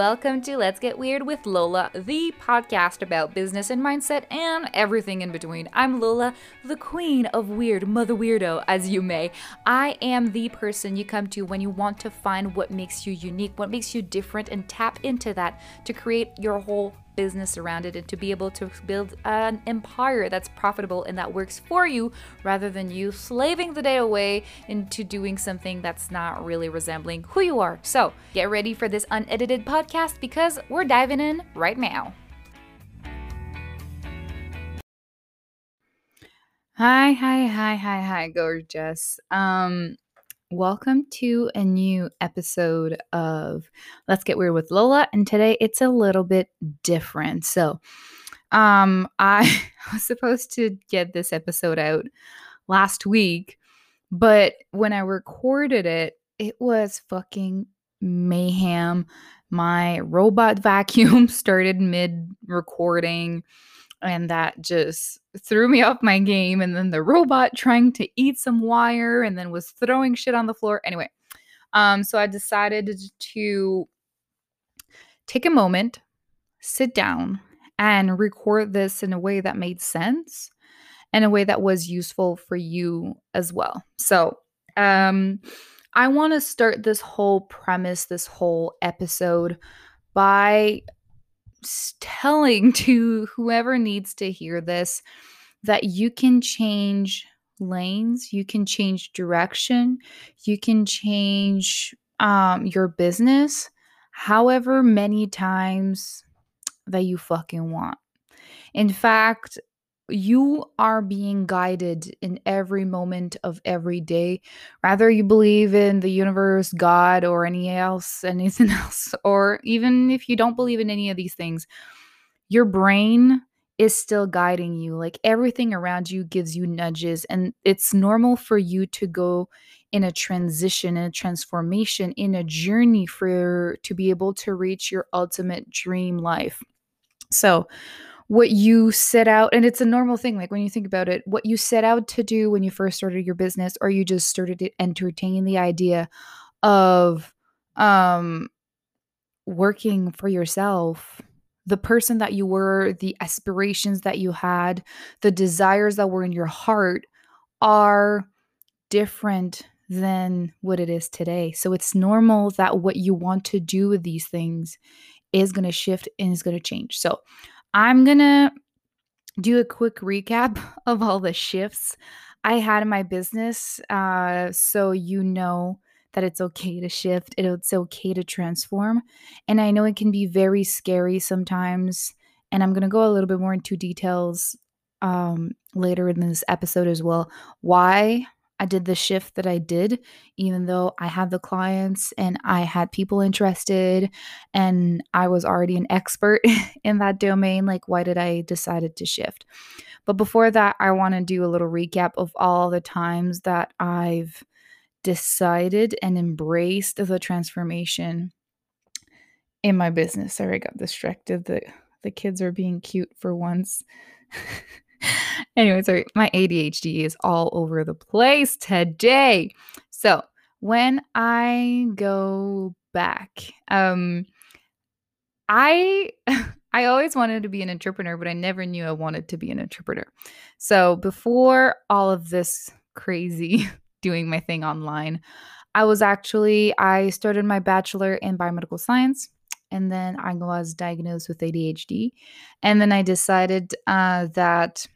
welcome to Let's Get Weird with Lola, the podcast about business and mindset and everything in between. I'm Lola, the queen of weird, mother weirdo, as you may. I am the person you come to when you want to find what makes you unique, what makes you different, and tap into that to create your whole business around it and to be able to build an empire that's profitable and that works for you rather than you slaving the day away into doing something that's not really resembling who you are. So, get ready for this unedited podcast because we're diving in right now. Hi, hi, hi, hi, hi, gorgeous. Um, Welcome to a new episode of Let's Get Weird with Lola. And today it's a little bit different. So, um, I was supposed to get this episode out last week, but when I recorded it, it was fucking mayhem. My robot vacuum started mid recording and that just threw me off my game and then the robot trying to eat some wire and then was throwing shit on the floor anyway um so i decided to take a moment sit down and record this in a way that made sense and a way that was useful for you as well. So um i want to start this whole premise this whole episode by telling to whoever needs to hear this that you can change lanes, you can change direction, you can change um, your business however many times that you fucking want. In fact, you are being guided in every moment of every day. Rather you believe in the universe god or any else anything else or even if you don't believe in any of these things your brain is still guiding you. Like everything around you gives you nudges and it's normal for you to go in a transition in a transformation in a journey for to be able to reach your ultimate dream life. So what you set out and it's a normal thing like when you think about it what you set out to do when you first started your business or you just started to entertain the idea of um working for yourself the person that you were the aspirations that you had the desires that were in your heart are different than what it is today. So it's normal that what you want to do with these things is going to shift and is going to change. So I'm going to do a quick recap of all the shifts I had in my business uh, so you know that it's okay to shift, it's okay to transform. And I know it can be very scary sometimes. And I'm going to go a little bit more into details um, later in this episode as well. Why I did the shift that I did, even though I had the clients and I had people interested and I was already an expert in that domain. Like, why did I decided to shift? But before that, I want to do a little recap of all the times that I've decided and embraced the transformation in my business. Sorry, I got distracted. The the kids are being cute for once. anyway, sorry, my ADHD is all over the place today. So when I go back, um, I I always wanted to be an entrepreneur, but I never knew I wanted to be an entrepreneur. So before all of this crazy doing my thing online, I was actually I started my bachelor in biomedical science and then I was diagnosed with ADHD. And then I decided uh, that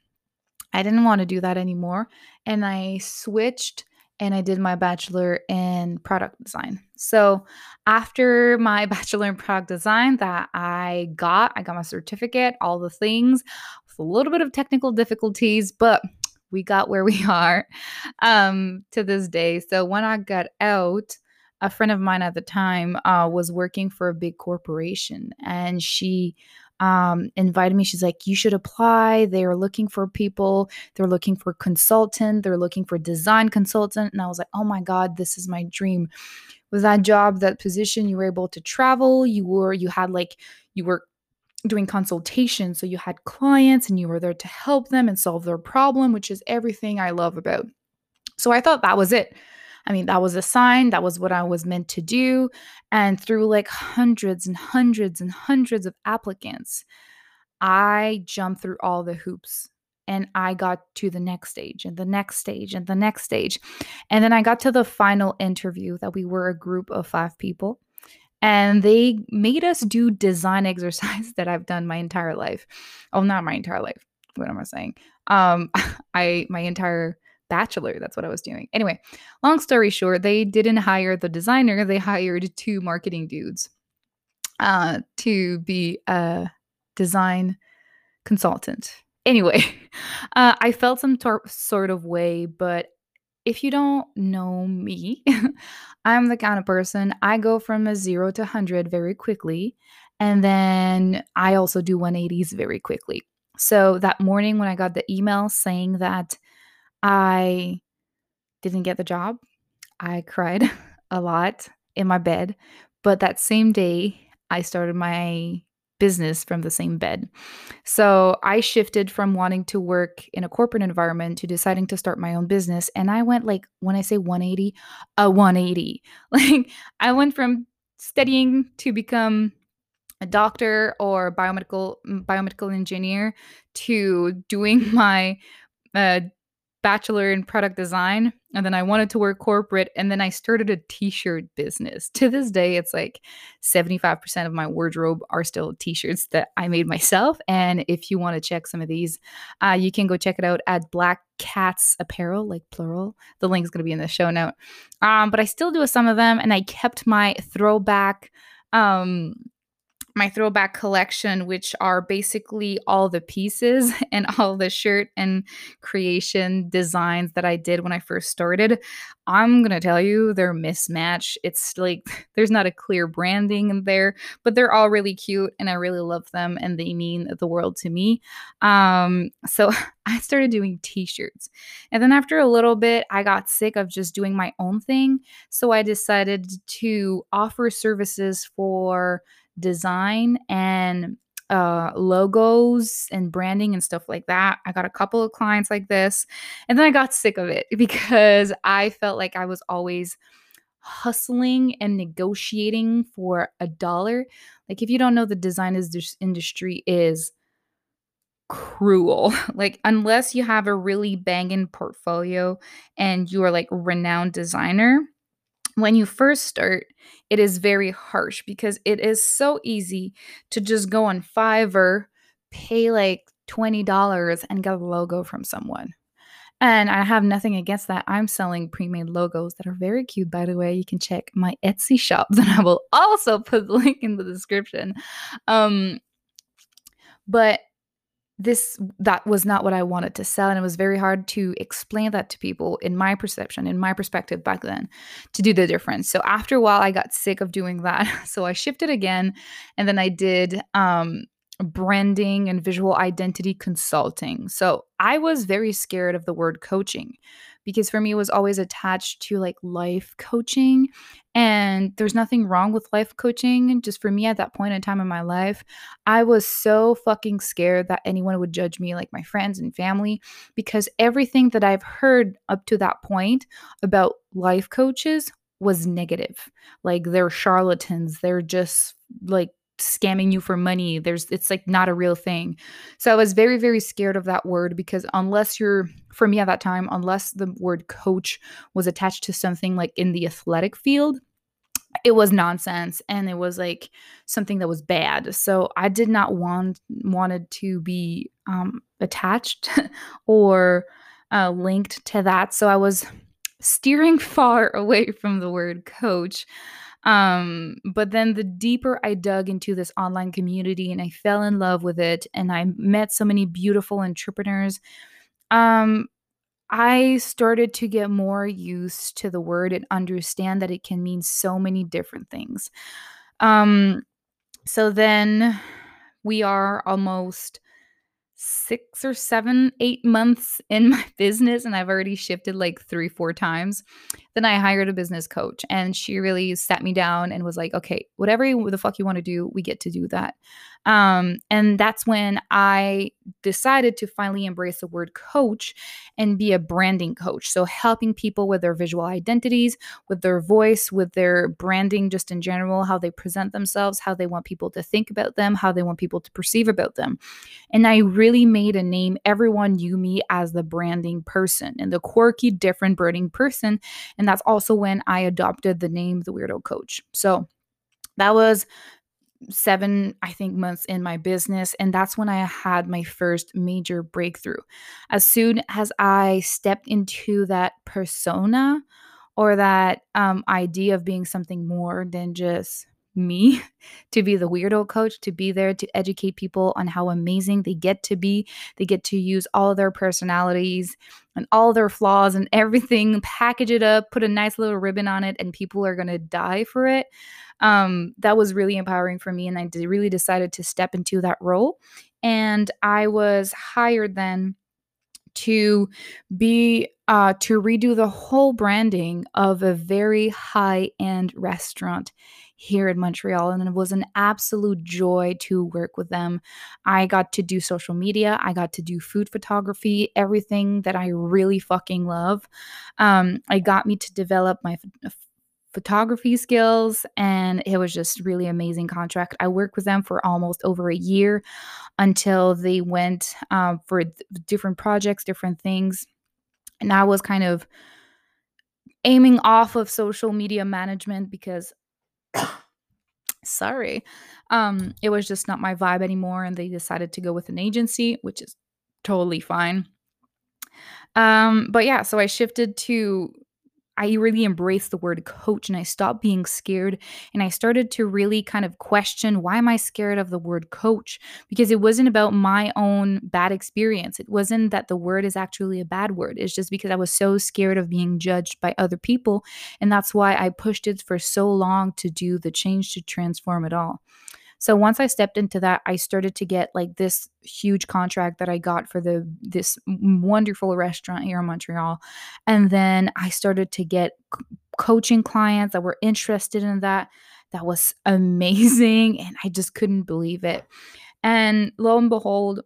I didn't want to do that anymore. And I switched and I did my bachelor in product design. So after my bachelor in product design that I got, I got my certificate, all the things with a little bit of technical difficulties, but we got where we are um, to this day. So when I got out, a friend of mine at the time uh, was working for a big corporation and she um, invited me. She's like, You should apply. They are looking for people. They're looking for consultant. They're looking for design consultant. And I was like, Oh my God, this is my dream. With that job, that position, you were able to travel. You were, you had like, you were doing consultations So you had clients and you were there to help them and solve their problem, which is everything I love about. So I thought that was it. I mean, that was a sign, that was what I was meant to do. And through like hundreds and hundreds and hundreds of applicants, I jumped through all the hoops and I got to the next stage and the next stage and the next stage. And then I got to the final interview that we were a group of five people and they made us do design exercise that I've done my entire life. Oh, not my entire life. What am I saying? Um I my entire bachelor that's what I was doing. Anyway, long story short, they didn't hire the designer, they hired two marketing dudes uh to be a design consultant Anyway, uh, I felt some tor- sort of way, but if you don't know me, I'm the kind of person I go from a zero to 100 very quickly. And then I also do 180s very quickly. So that morning when I got the email saying that I didn't get the job, I cried a lot in my bed. But that same day, I started my business from the same bed. So I shifted from wanting to work in a corporate environment to deciding to start my own business. And I went like, when I say 180, a 180. Like I went from studying to become a doctor or biomedical biomedical engineer to doing my uh, bachelor in product design and then I wanted to work corporate and then I started a t-shirt business. To this day it's like 75% of my wardrobe are still t-shirts that I made myself and if you want to check some of these uh, you can go check it out at Black Cats Apparel like plural. The link is going to be in the show note. Um, but I still do some of them and I kept my throwback um my throwback collection, which are basically all the pieces and all the shirt and creation designs that I did when I first started. I'm going to tell you they're mismatched. It's like there's not a clear branding in there, but they're all really cute and I really love them and they mean the world to me. Um, so I started doing t shirts. And then after a little bit, I got sick of just doing my own thing. So I decided to offer services for design and uh, logos and branding and stuff like that. I got a couple of clients like this. And then I got sick of it because I felt like I was always hustling and negotiating for a dollar. Like, if you don't know, the design industry is cruel. like, unless you have a really banging portfolio and you are like renowned designer, when you first start, it is very harsh because it is so easy to just go on Fiverr, pay like $20 and get a logo from someone. And I have nothing against that. I'm selling pre made logos that are very cute, by the way. You can check my Etsy shop, and I will also put the link in the description. Um, but this that was not what I wanted to sell and it was very hard to explain that to people in my perception in my perspective back then to do the difference. So after a while I got sick of doing that. So I shifted again and then I did um branding and visual identity consulting. So I was very scared of the word coaching because for me it was always attached to like life coaching and there's nothing wrong with life coaching just for me at that point in time in my life i was so fucking scared that anyone would judge me like my friends and family because everything that i've heard up to that point about life coaches was negative. Like they're charlatans. They're just like scamming you for money there's it's like not a real thing. So i was very very scared of that word because unless you're for me at that time unless the word coach was attached to something like in the athletic field it was nonsense and it was like something that was bad. So i did not want wanted to be um, attached or uh, linked to that. So i was steering far away from the word coach um, but then the deeper I dug into this online community and I fell in love with it and I met so many beautiful entrepreneurs, um, I started to get more used to the word and understand that it can mean so many different things. Um, so then we are almost six or seven, eight months in my business, and I've already shifted like three, four times. Then I hired a business coach and she really sat me down and was like, okay, whatever the fuck you want to do, we get to do that. Um, and that's when I decided to finally embrace the word coach and be a branding coach. So, helping people with their visual identities, with their voice, with their branding, just in general, how they present themselves, how they want people to think about them, how they want people to perceive about them. And I really made a name. Everyone knew me as the branding person and the quirky, different branding person. And that's also when I adopted the name The Weirdo Coach. So, that was seven, I think, months in my business. And that's when I had my first major breakthrough. As soon as I stepped into that persona or that um, idea of being something more than just me to be the weirdo coach, to be there to educate people on how amazing they get to be. They get to use all their personalities and all their flaws and everything, package it up, put a nice little ribbon on it, and people are going to die for it. Um, that was really empowering for me. And I really decided to step into that role. And I was hired then to be uh, to redo the whole branding of a very high end restaurant here in Montreal. And it was an absolute joy to work with them. I got to do social media, I got to do food photography, everything that I really fucking love. Um, I got me to develop my photography skills and it was just really amazing contract i worked with them for almost over a year until they went um, for different projects different things and i was kind of aiming off of social media management because sorry. Um it was just not my vibe anymore and they decided to go with an agency which is totally fine. Um but yeah so i shifted to I really embraced the word coach and I stopped being scared and I started to really kind of question why am I scared of the word coach? Because it wasn't about my own bad experience. It wasn't that the word is actually a bad word. It's just because I was so scared of being judged by other people. And that's why I pushed it for so long to do the change to transform it all. So once I stepped into that, I started to get like this huge contract that I got for the this wonderful restaurant here in Montreal. And then I started to get coaching clients that were interested in that. That was amazing and I just couldn't believe it. And lo and behold,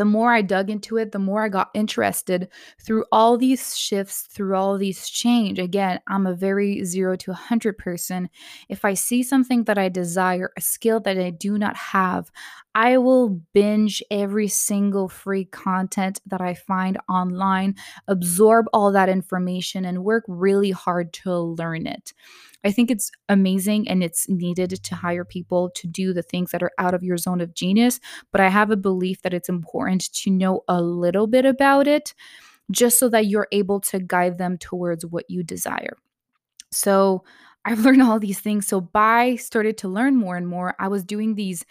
the more I dug into it, the more I got interested through all these shifts, through all these change. Again, I'm a very zero to 100 person. If I see something that I desire, a skill that I do not have, I will binge every single free content that I find online, absorb all that information, and work really hard to learn it. I think it's amazing and it's needed to hire people to do the things that are out of your zone of genius. But I have a belief that it's important to know a little bit about it just so that you're able to guide them towards what you desire. So I've learned all these things. So by started to learn more and more, I was doing these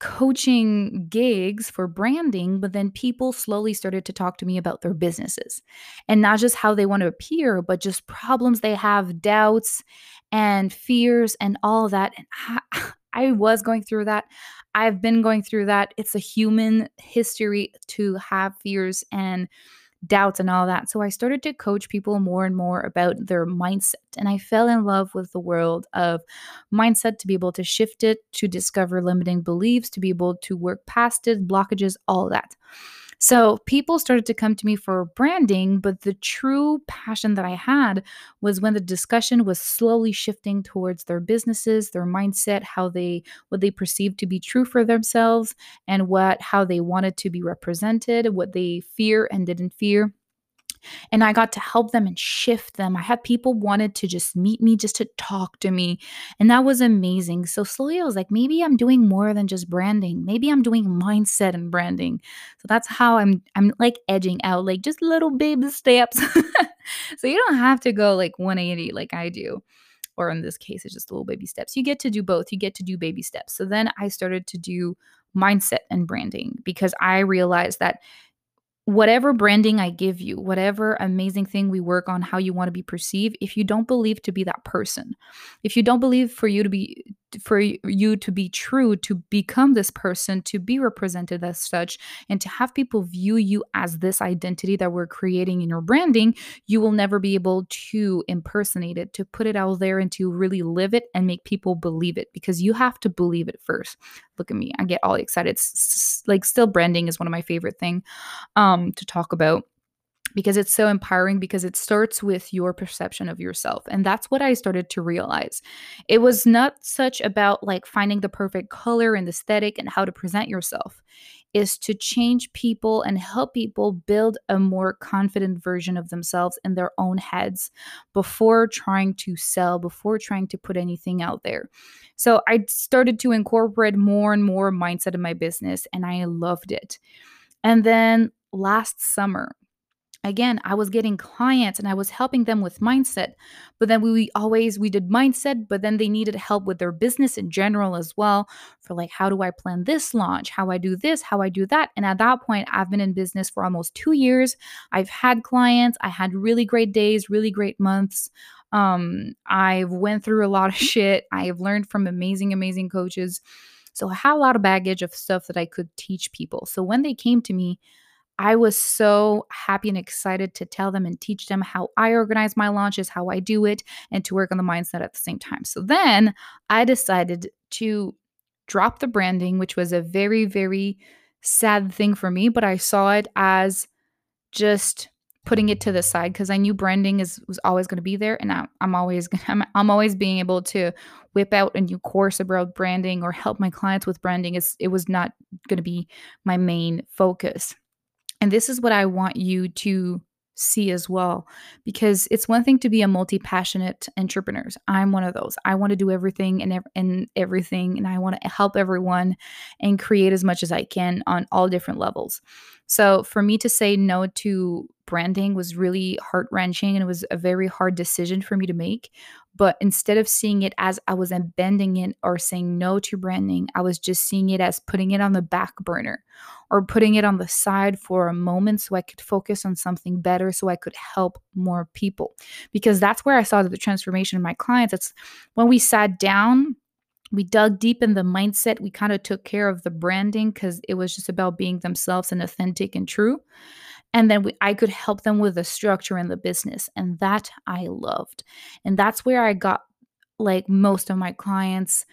coaching gigs for branding, but then people slowly started to talk to me about their businesses and not just how they want to appear, but just problems they have, doubts and fears and all that. And I, I was going through that. I've been going through that. It's a human history to have fears and doubts and all that. So I started to coach people more and more about their mindset. And I fell in love with the world of mindset to be able to shift it, to discover limiting beliefs, to be able to work past it, blockages, all that. So people started to come to me for branding, but the true passion that I had was when the discussion was slowly shifting towards their businesses, their mindset, how they what they perceived to be true for themselves and what how they wanted to be represented, what they fear and didn't fear and I got to help them and shift them. I had people wanted to just meet me just to talk to me, and that was amazing. So slowly I was like, maybe I'm doing more than just branding. Maybe I'm doing mindset and branding. So that's how I'm I'm like edging out like just little baby steps. so you don't have to go like 180 like I do or in this case it's just little baby steps you get to do both you get to do baby steps so then i started to do mindset and branding because i realized that whatever branding I give you, whatever amazing thing we work on, how you want to be perceived, if you don't believe to be that person, if you don't believe for you to be for you to be true to become this person to be represented as such and to have people view you as this identity that we're creating in your branding you will never be able to impersonate it to put it out there and to really live it and make people believe it because you have to believe it first. Look at me i get all excited. It's, like still branding is one of my favorite thing um to talk about because it's so empowering because it starts with your perception of yourself. And that's what i started to realize. It was not such about like finding the perfect color and aesthetic and how to present yourself. Is to change people and help people build a more confident version of themselves in their own heads before trying to sell before trying to put anything out there. So i started to incorporate more and more mindset in my business and i loved it. And then last summer again i was getting clients and i was helping them with mindset but then we always we did mindset but then they needed help with their business in general as well for like how do i plan this launch? How i do this? How i do that? And at that point i've been in business for almost two years. I've had clients. I had really great days really great months. Um i've went through a lot of shit. I have learned from amazing amazing coaches. So i had a lot of baggage of stuff that i could teach people. So when they came to me I was so happy and excited to tell them and teach them how I organize my launches, how I do it, and to work on the mindset at the same time. So then I decided to drop the branding, which was a very, very sad thing for me, but I saw it as just putting it to the side because I knew branding is was always going to be there, and I, am always I'm, I'm always being able to whip out a new course about branding or help my clients with branding. It was not going to be my main focus. And this is what I want you to see as well because it's one thing to be a multi-passionate entrepreneur. I'm one of those. I want to do everything and, ev- and everything and I want to help everyone and create as much as I can on all different levels. So for me to say no to branding was really heart-wrenching and it was a very hard decision for me to make but instead of seeing it as I was bending it or saying no to branding, I was just seeing it as putting it on the back burner or putting it on the side for a moment so I could focus on something better so I could help more people. Because that's where I saw the transformation in my clients. It's when we sat down we dug deep in the mindset. We kind of took care of the branding because it was just about being themselves and authentic and true and then we, I could help them with the structure in the business. And that I loved. And that's where I got like most of my clients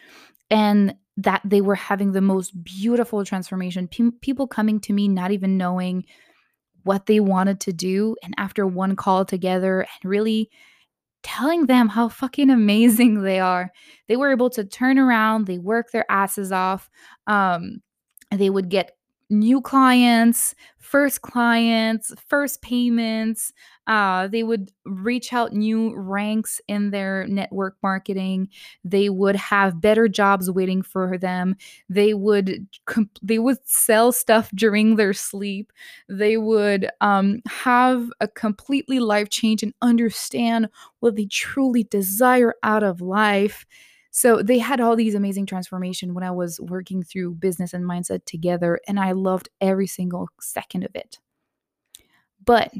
and that they were having the most beautiful transformation. P- people coming to me not even knowing what they wanted to do. And after one call together and really telling them how fucking amazing they are, they were able to turn around, they work their asses off. Um, they would get new clients, first clients, first payments. Uh, they would reach out new ranks in their network marketing. They would have better jobs waiting for them. They would comp- they would sell stuff during their sleep. They would um, have a completely life change and understand what they truly desire out of life. So they had all these amazing transformation when I was working through business and mindset together and I loved every single second of it. But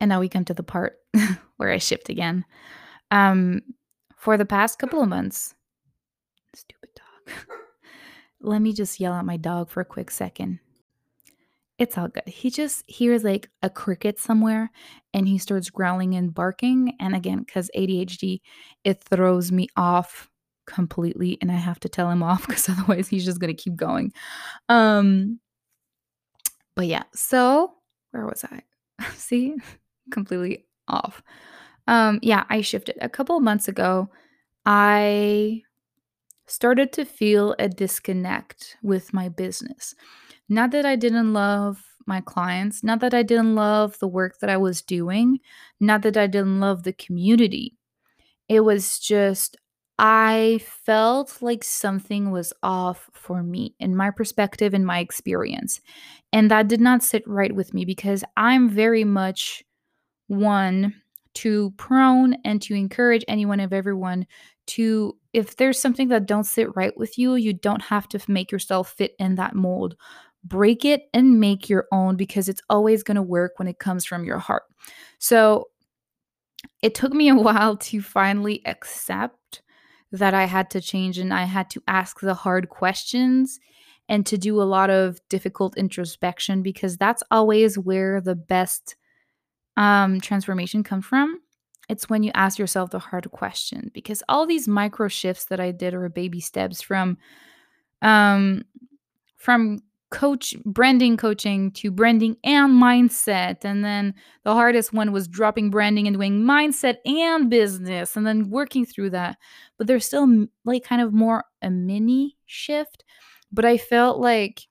and now we come to the part where I shift again. Um for the past couple of months, stupid dog. Let me just yell at my dog for a quick second. It's all good. He just hears like a cricket somewhere and he starts growling and barking. And again, because ADHD, it throws me off completely and I have to tell him off because otherwise he's just gonna keep going. Um but yeah, so where was I? See? completely off. Um yeah, I shifted. A couple months ago, I started to feel a disconnect with my business. Not that I didn't love my clients, not that I didn't love the work that I was doing, not that I didn't love the community. It was just, I felt like something was off for me in my perspective and my experience. And that did not sit right with me because I'm very much one to prone and to encourage anyone of everyone to if there's something that don't sit right with you you don't have to make yourself fit in that mold break it and make your own because it's always going to work when it comes from your heart. So it took me a while to finally accept that I had to change and I had to ask the hard questions and to do a lot of difficult introspection because that's always where the best um, transformation comes from. It's when you ask yourself the hard question because all these micro shifts that I did are baby steps from um from coach branding coaching to branding and mindset. And then the hardest one was dropping branding and doing mindset and business and then working through that. But there's still like kind of more a mini shift. But i felt like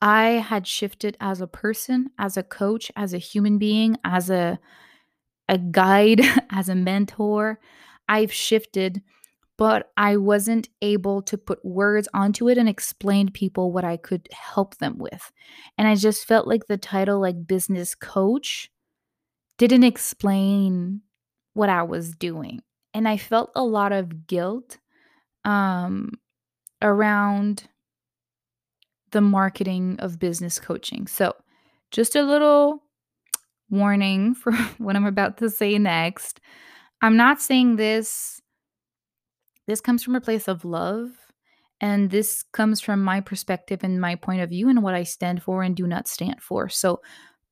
i had shifted as a person as a coach as a human being as a a guide as a mentor. I've shifted but I wasn't able to put words onto it and explain to people what I could help them with. And I just felt like the title, like business coach, didn't explain what I was doing. And I felt a lot of guilt um, around the marketing of business coaching. So, just a little warning for what I'm about to say next. I'm not saying this this comes from a place of love. And this comes from my perspective and my point of view and what I stand for and do not stand for. So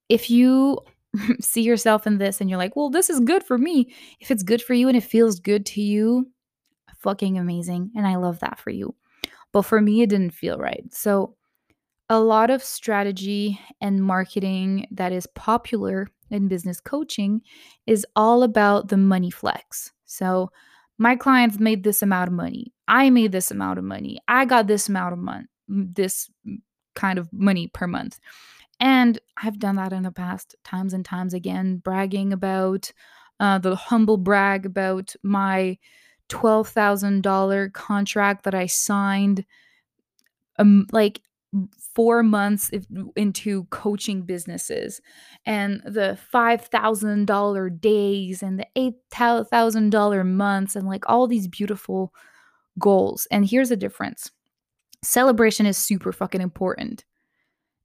if you see yourself in this and you're like, well, this is good for me, if it's good for you and it feels good to you, fucking amazing. And I love that for you. But for me, it didn't feel right. So a lot of strategy and marketing that is popular in business coaching is all about the money flex. So my clients made this amount of money. I made this amount of money. I got this amount of money, this kind of money per month. And I've done that in the past times and times again, bragging about uh, the humble brag about my $12,000 contract that I signed um, like four months into coaching businesses and the $5,000 days and the $8,000 months and like all these beautiful goals. And here's the difference celebration is super fucking important.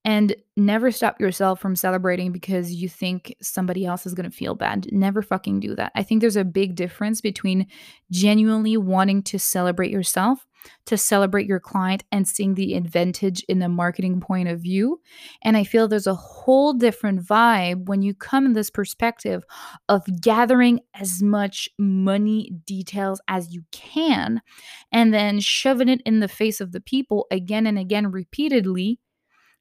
And never stop yourself from celebrating because you think somebody else is going to feel bad. Never fucking do that. I think there's a big difference between genuinely wanting to celebrate yourself, to celebrate your client, and seeing the advantage in the marketing point of view. And I feel there's a whole different vibe when you come in this perspective of gathering as much money details as you can and then shoving it in the face of the people again and again repeatedly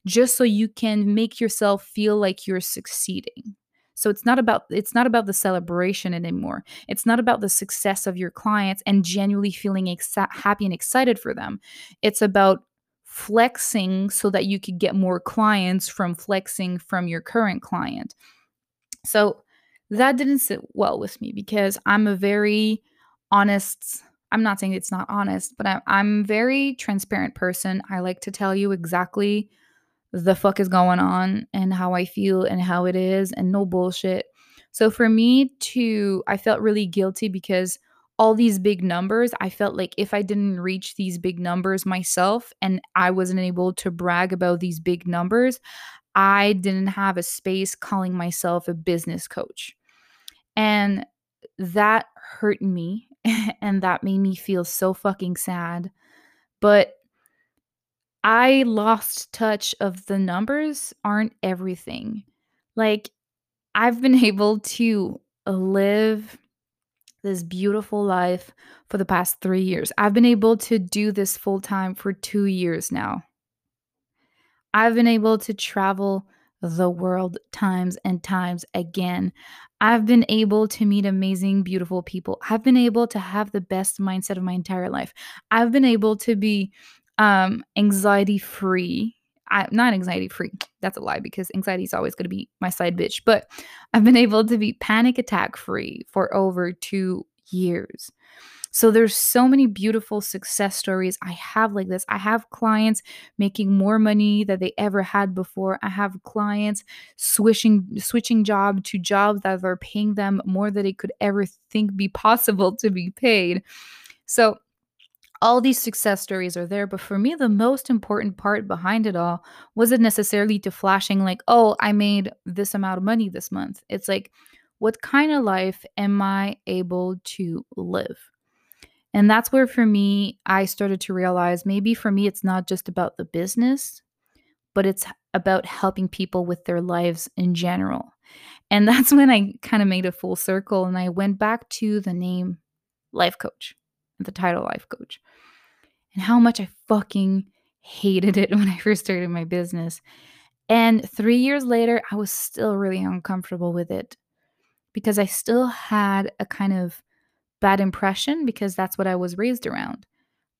just so you can make yourself feel like you're succeeding. So it's not about it's not about the celebration anymore. It's not about the success of your clients and genuinely feeling happy and excited for them. It's about flexing so that you could get more clients from flexing from your current client. So that didn't sit well with me because I'm a very honest I'm not saying it's not honest, but I'm, I'm very transparent person. I like to tell you exactly the fuck is going on and how I feel and how it is and no bullshit. So for me to I felt really guilty because all these big numbers, I felt like if I didn't reach these big numbers myself and I wasn't able to brag about these big numbers, I didn't have a space calling myself a business coach. And that hurt me and that made me feel so fucking sad. But I lost touch of the numbers aren't everything. Like, I've been able to live this beautiful life for the past three years. I've been able to do this full time for two years now. I've been able to travel the world times and times again. I've been able to meet amazing, beautiful people. I've been able to have the best mindset of my entire life. I've been able to be um, anxiety free. I, not anxiety free. That's a lie because anxiety is always going to be my side bitch. But I've been able to be panic attack free for over two years. So there's so many beautiful success stories I have like this. I have clients making more money than they ever had before. I have clients switching switching job to jobs that are paying them more than they could ever think be possible to be paid. So all these success stories are there but for me the most important part behind it all wasn't necessarily to flashing like oh i made this amount of money this month. It's like what kind of life am i able to live? And that's where for me, I started to realize maybe for me, it's not just about the business, but it's about helping people with their lives in general. And that's when I kind of made a full circle and I went back to the name life coach, the title life coach, and how much I fucking hated it when I first started my business. And three years later, I was still really uncomfortable with it because I still had a kind of bad impression because that's what I was raised around.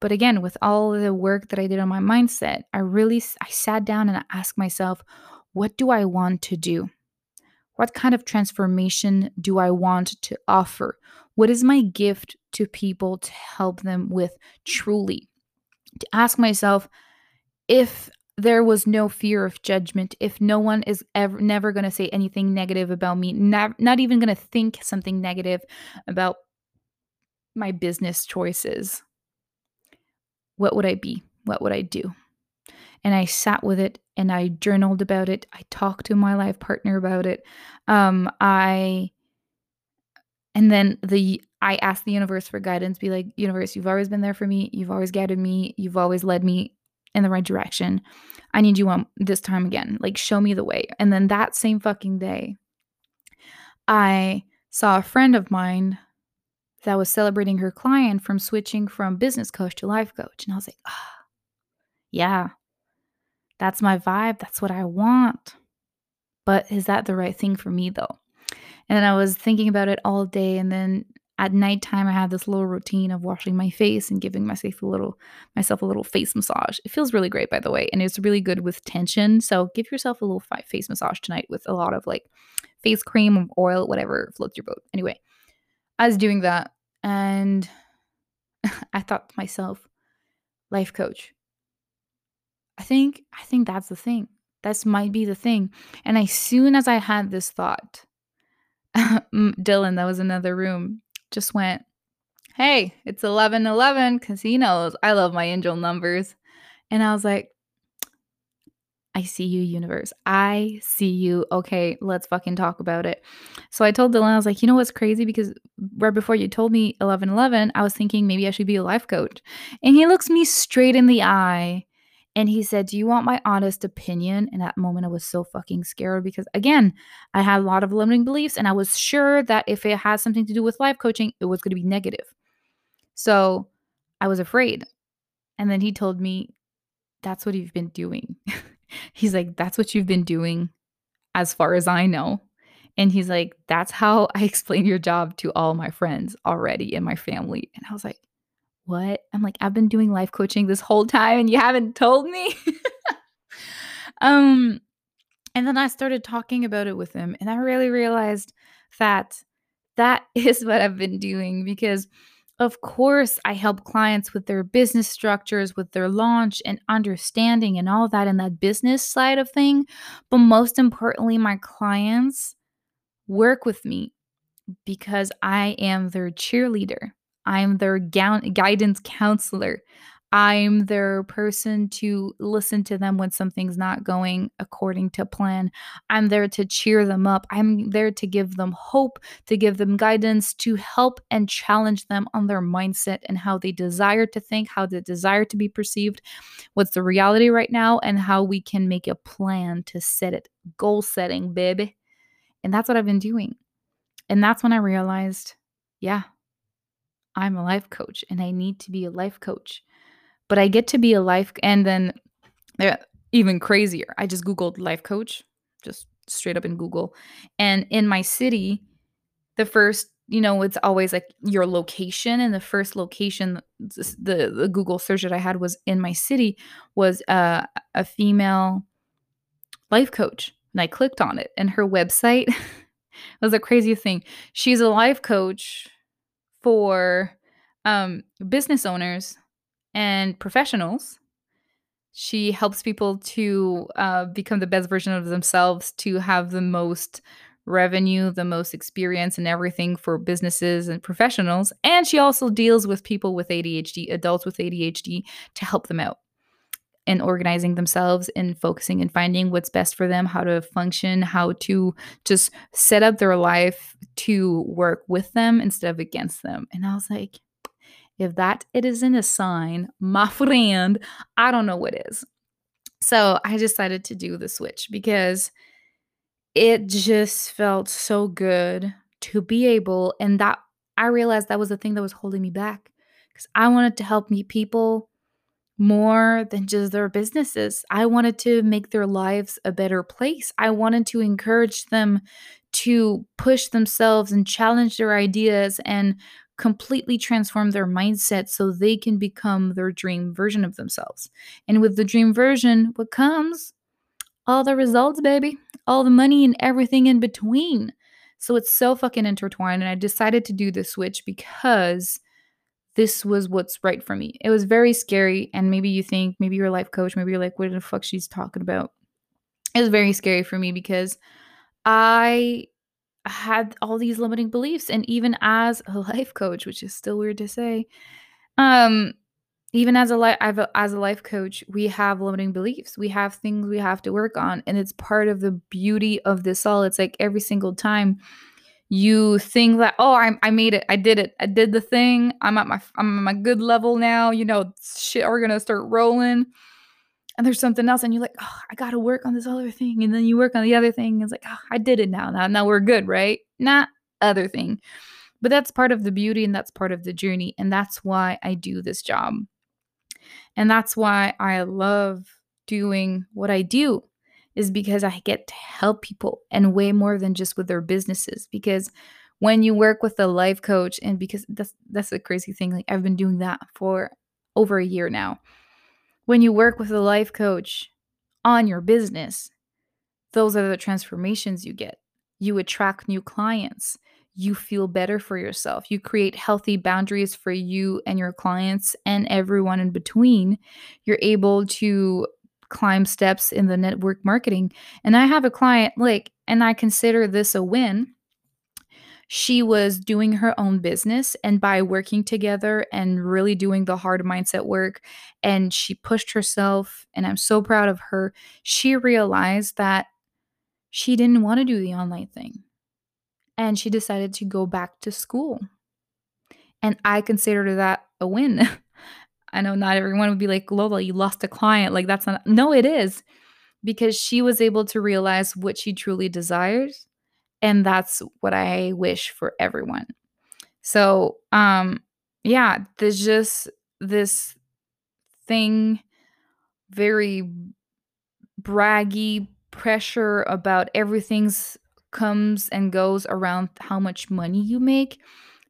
But again, with all the work that I did on my mindset, I really I sat down and I asked myself, what do I want to do? What kind of transformation do I want to offer? What is my gift to people to help them with truly? To ask myself if there was no fear of judgment, if no one is ever never going to say anything negative about me, not, not even going to think something negative about my business choices, what would I be? What would I do? And I sat with it and I journaled about it. I talked to my life partner about it. Um, I and then the I asked the universe for guidance, be like, universe, you've always been there for me. You've always guided me. You've always led me in the right direction. I need you on this time again. Like, show me the way. And then that same fucking day, I saw a friend of mine that was celebrating her client from switching from business coach to life coach. And I was like, ah, oh, yeah, that's my vibe. That's what I want. But is that the right thing for me though? And I was thinking about it all day. And then at nighttime, I have this little routine of washing my face and giving myself a little myself a little face massage. It feels really great, by the way, and it's really good with tension. So give yourself a little face massage tonight with a lot of like face cream, oil, whatever floats your boat. Anyway, I was doing that, and I thought to myself, life coach. I think I think that's the thing. That's might be the thing. And as soon as I had this thought, Dylan, that was another room, just went, Hey, it's 11 11 because he knows I love my angel numbers. And I was like, I see you, universe. I see you. Okay, let's fucking talk about it. So I told Dylan, I was like, you know what's crazy? Because right before you told me 11 11, I was thinking maybe I should be a life coach. And he looks me straight in the eye and he said, Do you want my honest opinion? In that moment, I was so fucking scared because, again, I had a lot of limiting beliefs and I was sure that if it had something to do with life coaching, it was going to be negative. So I was afraid. And then he told me, That's what you've been doing. he's like, That's what you've been doing as far as I know. And he's like, That's how I explain your job to all my friends already in my family. And I was like, What? I'm like, I've been doing life coaching this whole time and you haven't told me. um, and then I started talking about it with him, and I really realized that that is what I've been doing because of course, I help clients with their business structures, with their launch and understanding and all that in that business side of thing. But most importantly, my clients work with me because I am their cheerleader. I'm their guidance counselor. I'm their person to listen to them when something's not going according to plan. I'm there to cheer them up. I'm there to give them hope, to give them guidance, to help and challenge them on their mindset and how they desire to think, how they desire to be perceived, what's the reality right now, and how we can make a plan to set it. Goal setting, baby. And that's what I've been doing. And that's when I realized, yeah, I'm a life coach and I need to be a life coach but I get to be a life and then they're even crazier. I just googled life coach, just straight up in Google. And in my city, the first, you know, it's always like your location and the first location the the Google search that I had was in my city was uh, a female life coach. And I clicked on it and her website was a crazy thing. She's a life coach for um, business owners and professionals. She helps people to uh, become the best version of themselves, to have the most revenue, the most experience, and everything for businesses and professionals. And she also deals with people with ADHD, adults with ADHD, to help them out in organizing themselves and focusing and finding what's best for them, how to function, how to just set up their life to work with them instead of against them. And I was like, If that it isn't a sign, my friend, I don't know what is. So I decided to do the switch because it just felt so good to be able, and that I realized that was the thing that was holding me back because I wanted to help meet people more than just their businesses. I wanted to make their lives a better place. I wanted to encourage them to push themselves and challenge their ideas and completely transform their mindset so they can become their dream version of themselves. And with the dream version, what comes? All the results, baby, all the money and everything in between. So it's so fucking intertwined. And I decided to do the switch because this was what's right for me. It was very scary. And maybe you think, maybe you're a life coach, maybe you're like, what the fuck she's talking about? It was very scary for me because I had all these limiting beliefs. And even as a life coach, which is still weird to say, um, even as a life as a life coach, we have limiting beliefs. We have things we have to work on, and it's part of the beauty of this all. It's like every single time you think that oh I, I made it i did it i did the thing i'm at my i'm at my good level now you know shit we're gonna start rolling and there's something else and you're like oh i gotta work on this other thing and then you work on the other thing it's like oh, i did it now now now we're good right not other thing but that's part of the beauty and that's part of the journey and that's why i do this job and that's why i love doing what i do is because I get to help people and way more than just with their businesses. Because when you work with a life coach, and because that's that's a crazy thing, like I've been doing that for over a year now. When you work with a life coach on your business, those are the transformations you get. You attract new clients. You feel better for yourself. You create healthy boundaries for you and your clients and everyone in between. You're able to climb steps in the network marketing. And I have a client, like, and I consider this a win. She was doing her own business, and by working together and really doing the hard mindset work, and she pushed herself, and I'm so proud of her. She realized that she didn't want to do the online thing, and she decided to go back to school. And I consider that a win. I know not everyone would be like, Lola, you lost a client. Like, that's not, no, it is because she was able to realize what she truly desires. And that's what I wish for everyone. So, um, yeah, there's just this thing, very braggy pressure about everything's comes and goes around how much money you make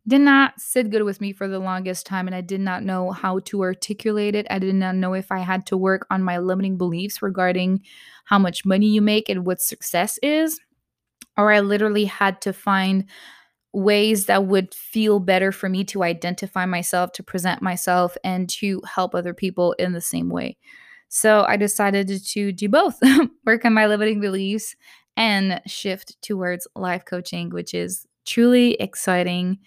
did not sit good with me for the longest time and I did not know how to articulate it. I did not know if I had to work on my limiting beliefs regarding how much money you make and what success is or I literally had to find ways that would feel better for me to identify myself, to present myself and to help other people in the same way. So I decided to do both, work on my limiting beliefs and shift towards life coaching, which is truly exciting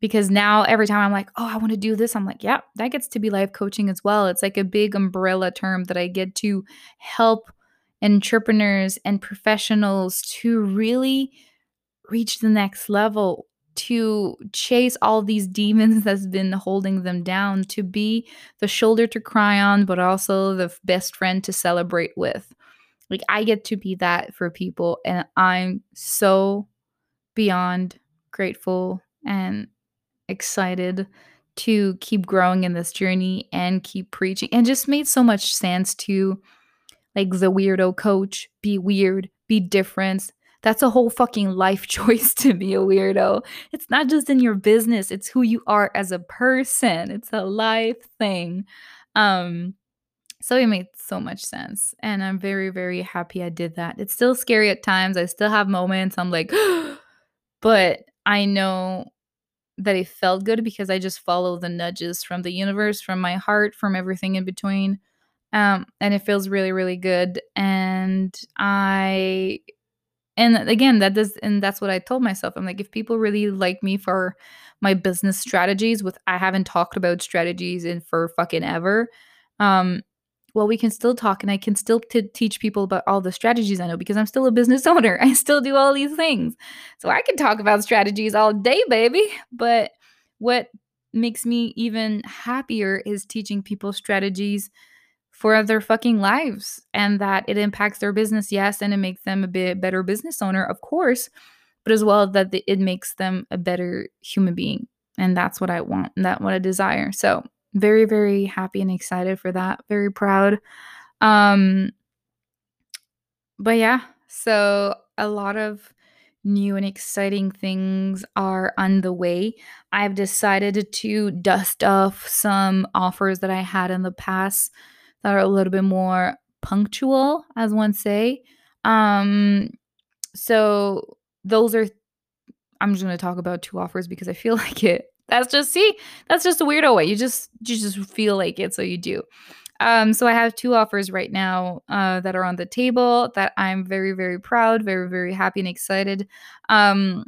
because now every time I'm like, oh, I want to do this, I'm like, yeah, that gets to be life coaching as well. It's like a big umbrella term that I get to help entrepreneurs and professionals to really reach the next level to chase all these demons that's been holding them down to be the shoulder to cry on but also the best friend to celebrate with. Like i get to be that for people and i'm so beyond grateful and excited to keep growing in this journey and keep preaching and just made so much sense to like the weirdo coach be weird be different. That's a whole fucking life choice to be a weirdo. It's not just in your business it's who you are as a person. It's a life thing. Um so it made so much sense and i'm very very happy i did that. It's still scary at times. I still have moments i'm like but i know that it felt good because I just follow the nudges from the universe, from my heart, from everything in between. Um, and it feels really, really good. And I, and again, that does, and that's what I told myself. I'm like, if people really like me for my business strategies, with I haven't talked about strategies in for fucking ever. Um, well, we can still talk and I can still t- teach people about all the strategies I know because I'm still a business owner. I still do all these things. So I can talk about strategies all day, baby. But what makes me even happier is teaching people strategies for their fucking lives and that it impacts their business, yes, and it makes them a bit better business owner, of course, but as well that it makes them a better human being. And that's what I want, and that's what I desire. So, very, very happy and excited for that. Very proud. Um, but yeah, so a lot of new and exciting things are on the way. I've decided to dust off some offers that I had in the past that are a little bit more punctual, as one say. Um, so those are I'm just gonna talk about two offers because I feel like it. That's just see, that's just a weirdo way. You just you just feel like it, so you do. Um, so I have two offers right now uh, that are on the table that I'm very, very proud, very, very happy and excited. Um,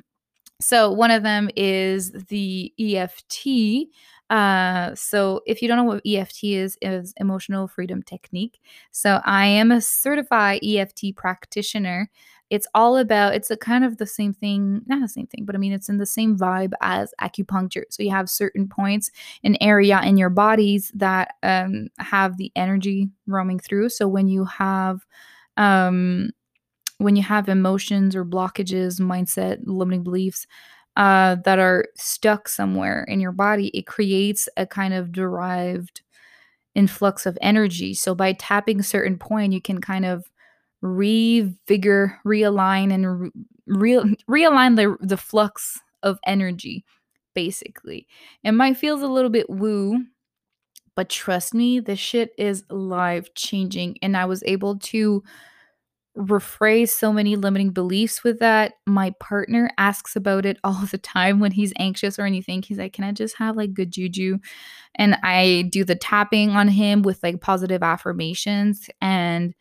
so one of them is the EFT. Uh, so if you don't know what EFT is, is emotional freedom technique. So I am a certified EFT practitioner. It's all about it's a kind of the same thing not the same thing but i mean it's in the same vibe as acupuncture. So you have certain points an area in your bodies that um, have the energy roaming through. So when you have um, when you have emotions or blockages mindset limiting beliefs uh, that are stuck somewhere in your body it creates a kind of derived influx of energy so by tapping certain point you can kind of revigor, realign, and re- realign the the flux of energy. Basically, it might feel a little bit woo, but trust me, this shit is life changing, and I was able to rephrase so many limiting beliefs with that. My partner asks about it all the time when he's anxious or anything. He's like, Can I just have like good juju? And I do the tapping on him with like positive affirmations. And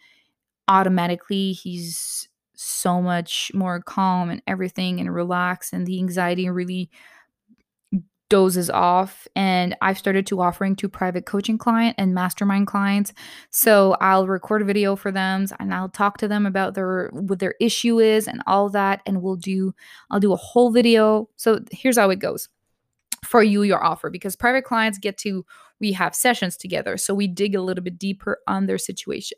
automatically he's so much more calm and everything and relaxed and the anxiety really dozes off and i've started to offering to private coaching client and mastermind clients. So i'll record a video for them and i'll talk to them about their what their issue is and all that and we'll do i'll do a whole video. So here's how it goes for you your offer because private clients get to we have sessions together so we dig a little bit deeper on their situation.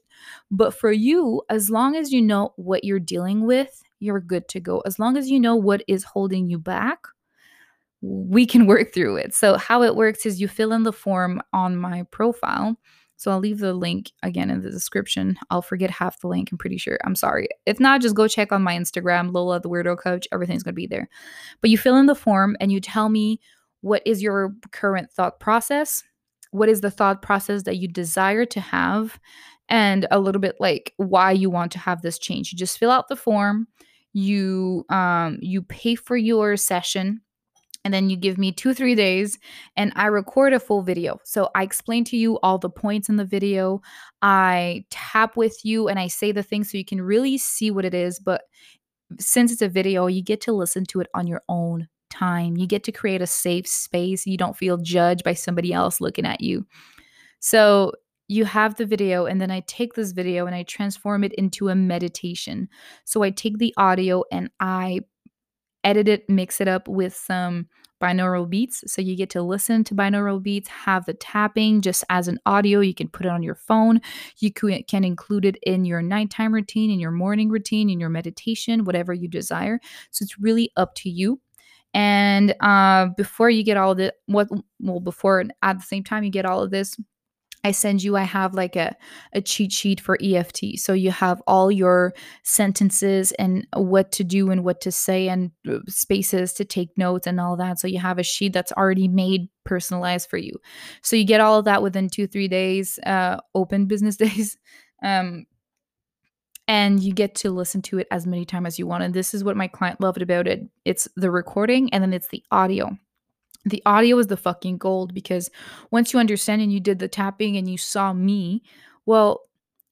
But for you as long as you know what you're dealing with you're good to go. As long as you know what is holding you back we can work through it so how it works is you fill in the form on my profile so I'll leave the link again in the description. I'll forget half the link, I'm pretty sure. I'm sorry. If not, just go check on my Instagram, Lola the Weirdo Coach. Everything's going to be there. But you fill in the form and you tell me what is your current thought process? What is the thought process that you desire to have? And a little bit like why you want to have this change. You just fill out the form, you um you pay for your session and then you give me two three days and i record a full video so i explain to you all the points in the video i tap with you and i say the things so you can really see what it is but since it's a video you get to listen to it on your own time. You get to create a safe space. You don't feel judged by somebody else looking at you. So you have the video, and then I take this video and I transform it into a meditation. So I take the audio and I edit it, mix it up with some binaural beats. So you get to listen to binaural beats, have the tapping just as an audio. You can put it on your phone. You can include it in your nighttime routine, in your morning routine, in your meditation, whatever you desire. So it's really up to you. And uh, before you get all the what well before at the same time you get all of this, I send you, I have like a, a cheat sheet for EFT. So you have all your sentences and what to do and what to say and uh, spaces to take notes and all that. So you have a sheet that's already made personalized for you. So you get all of that within two, three days, uh, open business days. Um, and you get to listen to it as many times as you want. And this is what my client loved about it. It's the recording and then it's the audio. The audio is the fucking gold because once you understand and you did the tapping and you saw me, well,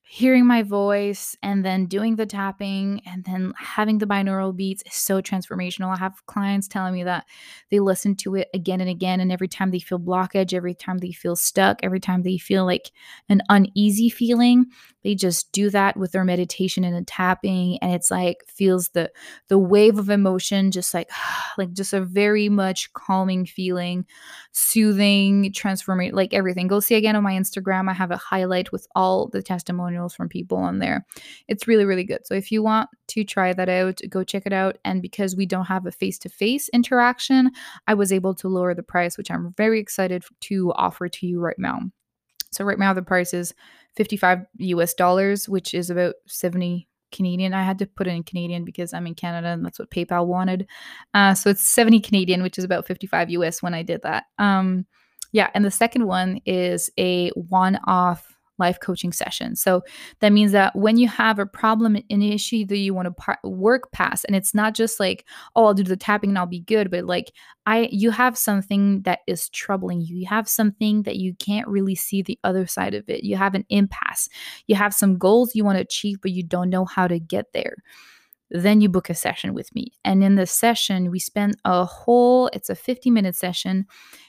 hearing my voice and then doing the tapping and then having the binaural beats is so transformational. I have clients telling me that they listen to it again and again, and every time they feel blockage, every time they feel stuck, every time they feel like an uneasy feeling, they just do that with their meditation and the tapping, and it's like feels the the wave of emotion, just like like just a very much calming feeling, soothing, transforming, like everything. Go see again on my Instagram. I have a highlight with all the testimonials testimonials from people on there. It's really, really good. So if you want to try that out, go check it out. And because we don't have a face to face interaction, I was able to lower the price, which I'm very excited to offer to you right now. So right now the price is 55 US dollars, which is about 70 Canadian. I had to put it in Canadian because I'm in Canada and that's what PayPal wanted. Uh, so it's 70 Canadian, which is about 55 US when I did that. Um, yeah, and the second one is a one off life coaching session. So that means that when you have a problem, an issue that you want to par- work past, and it's not just like, oh, I'll do the tapping and I'll be good, but like I, you have something that is troubling you. You have something that you can't really see the other side of it. You have an impasse. You have some goals you want to achieve, but you don't know how to get there then you book a session with me. And in the session, we spend a whole, it's a 50 minute session,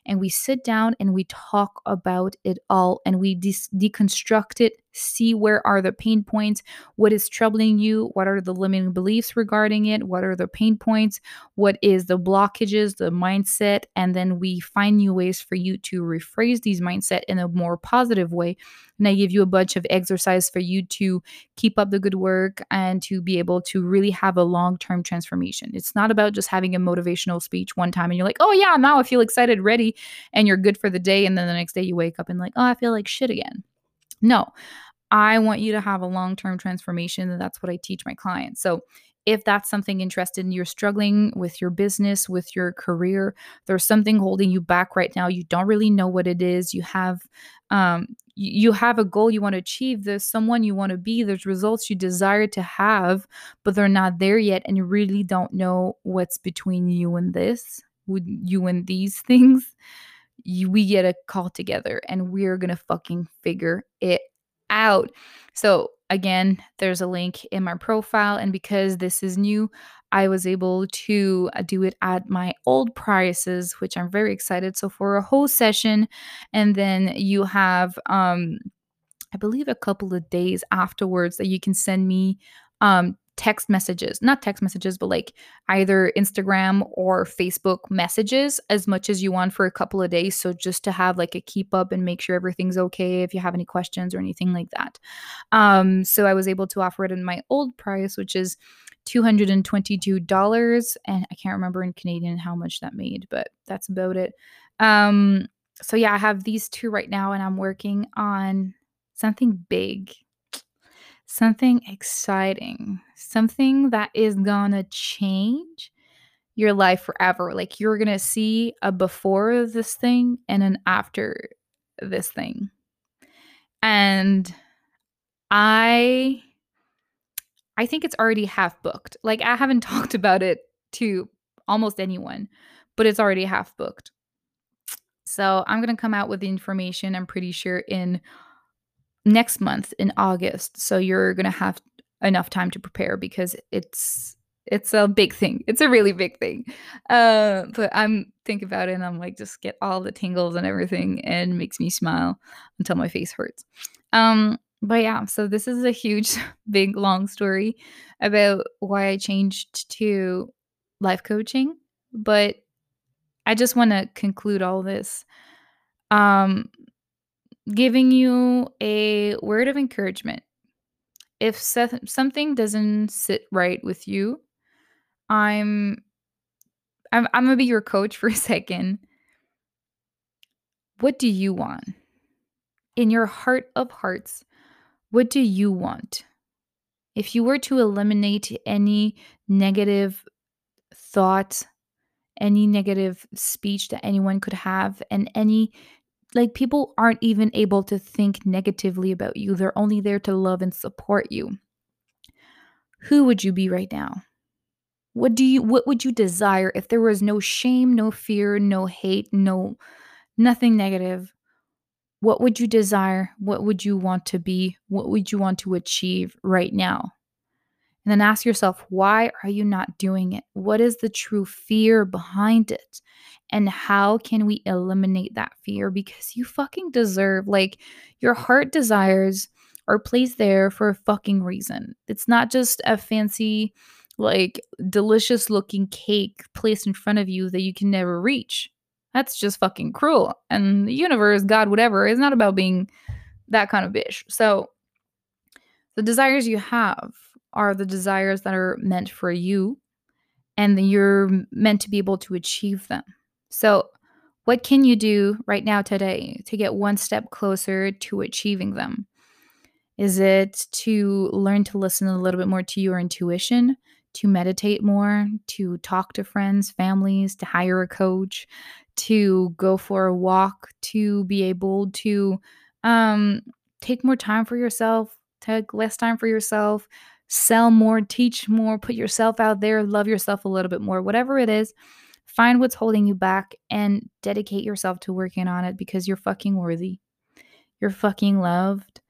and we sit down and we talk about it all and we de- deconstruct it see where are the pain points, what is troubling you, what are the limiting beliefs regarding it, what are the pain points, what is the blockages, the mindset, and then we find new ways for you to rephrase these mindset in a more positive way. And I give you a bunch of exercise for you to keep up the good work and to be able to really have a long-term transformation. It's not about just having a motivational speech one time and you're like, "Oh yeah, now I feel excited, ready," and you're good for the day and then the next day you wake up and like, "Oh, I feel like shit again." No, I want you to have a long term transformation. And that's what I teach my clients. So, if that's something interested in, you're struggling with your business, with your career, there's something holding you back right now. You don't really know what it is. You have, um, you have a goal you want to achieve. There's someone you want to be. There's results you desire to have, but they're not there yet, and you really don't know what's between you and this, you and these things. You, we get a call together, and we're gonna fucking figure it out. So, again, there's a link in my profile. And because this is new, I was able to uh, do it at my old prices, which I'm very excited. So, for a whole session, and then you have, um, I believe, a couple of days afterwards that you can send me um, text messages, not text messages, but like either Instagram or Facebook messages as much as you want for a couple of days. So just to have like a keep up and make sure everything's okay if you have any questions or anything like that. Um, so I was able to offer it in my old price, which is $222. And I can't remember in Canadian how much that made, but that's about it. Um, so yeah, I have these two right now and I'm working on something big something exciting, something that is gonna change your life forever. Like you're gonna see a before this thing and an after this thing. And I I think it's already half booked. Like I haven't talked about it to almost anyone, but it's already half booked. So I'm going to come out with the information, I'm pretty sure, in next month in August. So you're going to have enough time to prepare because it's it's a big thing. It's a really big thing. Uh, but I'm think about it and I'm like just get all the tingles and everything and makes me smile until my face hurts. Um, but yeah, so this is a huge, big, long story about why I changed to life coaching. But I just want to conclude all this. Um, giving you a word of encouragement. If something doesn't sit right with you, I'm I'm I'm to be your coach for a second. What do you want? In your heart of hearts, what do you want? If you were to eliminate any negative thought, any negative speech that anyone could have, and any like people aren't even able to think negatively about you. They're only there to love and support you. Who would you be right now? What do you what would you desire if there was no shame, no fear, no hate, no nothing negative? what would you desire? What would you want to be? What would you want to achieve right now? And then ask yourself, why are you not doing it? What is the true fear behind it? And how can we eliminate that fear? Because you fucking deserve, like, your heart desires are placed there for a fucking reason. It's not just a fancy, like, delicious looking cake placed in front of you that you can never reach. That's just fucking cruel. And the universe, God, whatever, is not about being that kind of bitch. So, the desires you have are the desires that are meant for you and you're meant to be able to achieve them. So, what can you do right now today to get one step closer to achieving them? Is it to learn to listen a little bit more to your intuition, to meditate more, to talk to friends, families, to hire a coach, to go for a walk, to be able to um, take more time for yourself, take less time for yourself, sell more, teach more, put yourself out there, love yourself a little bit more, whatever it is. Find what's holding you back and dedicate yourself to working on it because you're fucking worthy. You're fucking loved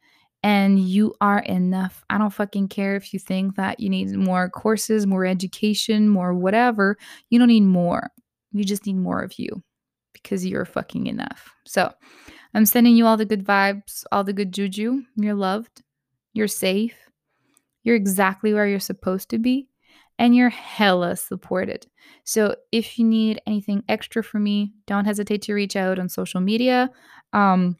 and you are enough. I don't fucking care if you think that you need more courses, more education, more whatever. You don't need more. You just need more of you because you're fucking enough. So I'm sending you all the good vibes, all the good juju. You're loved. You're safe. You're exactly where you're supposed to be and you're hella supported. So if you need anything extra from me, don't hesitate to reach out on social media. Um,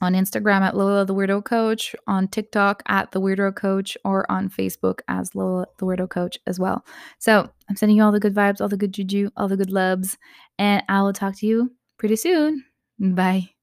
on Instagram at Lola the Weirdo Coach, on TikTok at the Weirdo Coach, or on Facebook as Lola the Weirdo Coach as well. So I'm sending you all the good vibes, all the good juju, all the good loves, and I will talk to you pretty soon. Bye.